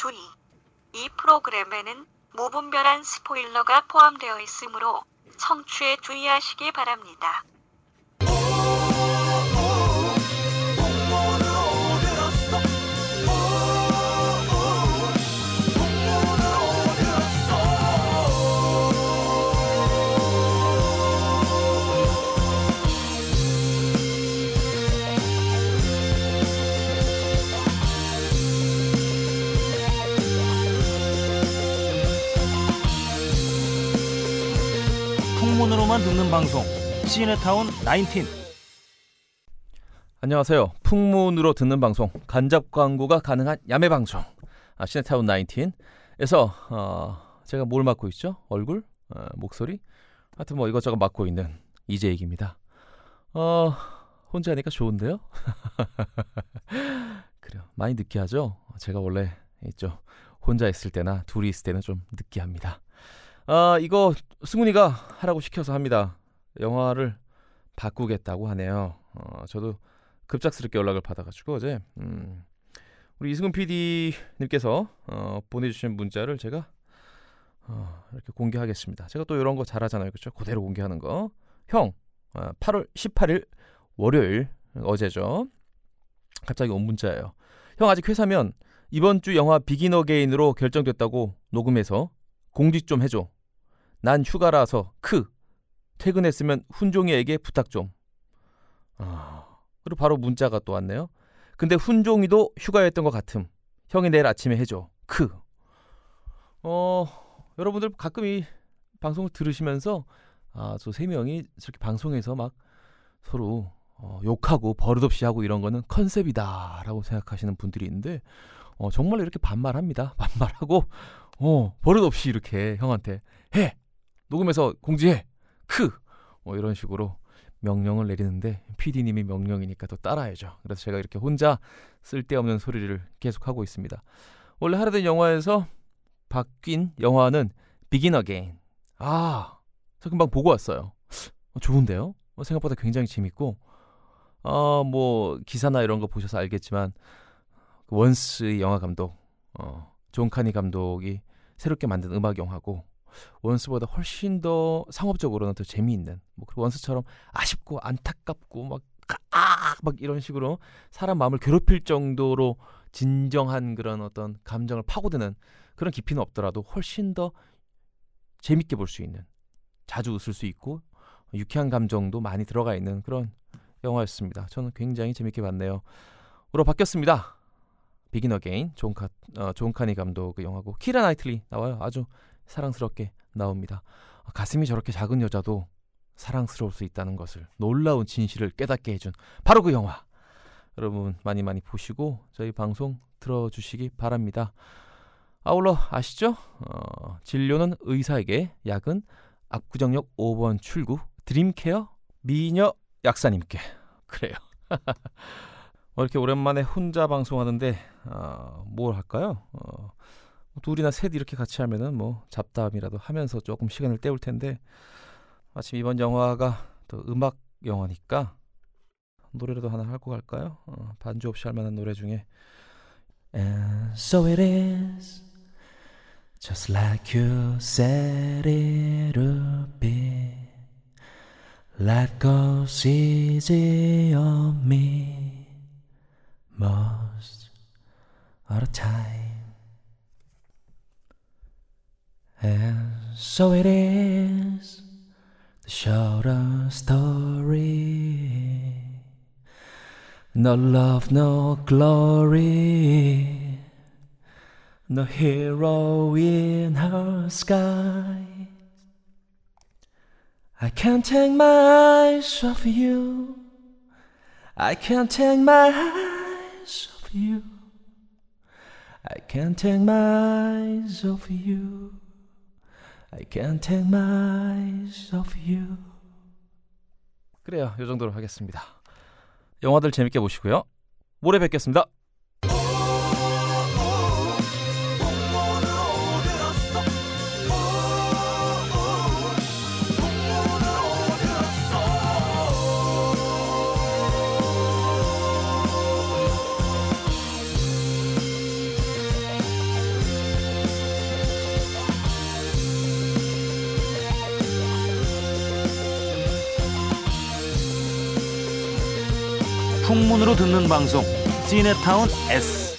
주의. 이 프로그램에는 무분별한 스포일러가 포함되어 있으므로 청취에 주의하시기 바랍니다. 풍문으로만 듣는 방송. 시네타운 19 안녕하세요. 풍문으로 듣는 방송. 간접 광고가 가능한 야매 방송. 아, 시네타운 19에서 어, 제가 뭘 맡고 있죠? 얼굴? 어, 목소리? 하여튼 뭐 이것저것 맡고 있는 이재익입니다. 어 혼자 하니까 좋은데요? 그래요. 많이 느끼하죠? 제가 원래 있죠. 혼자 있을 때나 둘이 있을 때는 좀 느끼합니다 아, 이거 승훈이가 하라고 시켜서 합니다. 영화를 바꾸겠다고 하네요. 어, 저도 급작스럽게 연락을 받아가지고 어제 음, 우리 이승훈 PD님께서 어, 보내주신 문자를 제가 어, 이렇게 공개하겠습니다. 제가 또 이런 거 잘하잖아요, 그렇죠? 그대로 공개하는 거. 형, 어, 8월 18일 월요일 어제죠. 갑자기 온 문자예요. 형 아직 회사면 이번 주 영화 비긴 어게인으로 결정됐다고 녹음해서 공지 좀 해줘. 난 휴가라서 크 퇴근했으면 훈종이에게 부탁 좀. 아, 그리고 바로 문자가 또 왔네요. 근데 훈종이도 휴가였던 것 같음. 형이 내일 아침에 해줘. 크. 어 여러분들 가끔 이 방송을 들으시면서 아 저 세 명이 저렇게 방송에서 막 서로 어, 욕하고 버릇없이 하고 이런 거는 컨셉이다라고 생각하시는 분들이 있는데 어, 정말 이렇게 반말합니다. 반말하고 어 버릇없이 이렇게 형한테 해 녹음해서 공지해. 크. 뭐 이런 식으로 명령을 내리는데 PD님이 명령이니까 또 따라야죠. 그래서 제가 이렇게 혼자 쓸데없는 소리를 계속하고 있습니다. 원래 하기로 된 영화에서 바뀐 영화는 비긴 어게인. 아, 저 금방 보고 왔어요. 어, 좋은데요? 어, 생각보다 굉장히 재밌고 아, 뭐 기사나 이런 거 보셔서 알겠지만 그 원스의 영화 감독 어, 존 카니 감독이 새롭게 만든 음악 영화고 원스보다 훨씬 더 상업적으로는 더 재미있는 뭐 그리고 원스처럼 아쉽고 안타깝고 막 아, 막 이런 식으로 사람 마음을 괴롭힐 정도로 진정한 그런 어떤 감정을 파고드는 그런 깊이는 없더라도 훨씬 더 재밌게 볼 수 있는 자주 웃을 수 있고 유쾌한 감정도 많이 들어가 있는 그런 영화였습니다. 저는 굉장히 재밌게 봤네요. 으로 바뀌었습니다. 비긴 어게인 존, 카, 어, 존 카니 감독의 영화고 키라 나이틀리 나와요. 아주 사랑스럽게 나옵니다. 가슴이 저렇게 작은 여자도 사랑스러울 수 있다는 것을 놀라운 진실을 깨닫게 해준 바로 그 영화. 여러분 많이 많이 보시고 저희 방송 들어주시기 바랍니다. 아울러 아시죠? 어, 진료는 의사에게, 약은 압구정역 5번 출구 드림케어 미녀 약사님께. 그래요. 뭐 이렇게 오랜만에 혼자 방송하는데 어, 뭘 할까요? 어, 둘이나 셋 이렇게 같이 하면은 뭐 잡담이라도 하면서 조금 시간을 때울 텐데 마침 이번 영화가 또 음악 영화니까 노래라도 하나 하고 갈까요? 어, 반주 없이 할 만한 노래 중에 And so it is Just like you said it would be Life goes easy on me Most of the time And so it is the shorter story. No love, no glory, no hero in her sky. I can't take my eyes off you. I can't take my eyes off you. I can't take my eyes off you. I can't take my eyes off you. 그래요. 이 정도로 하겠습니다. 영화들 재밌게 보시고요. 모레 뵙겠습니다. 풍문으로 듣는 방송 시네타운 S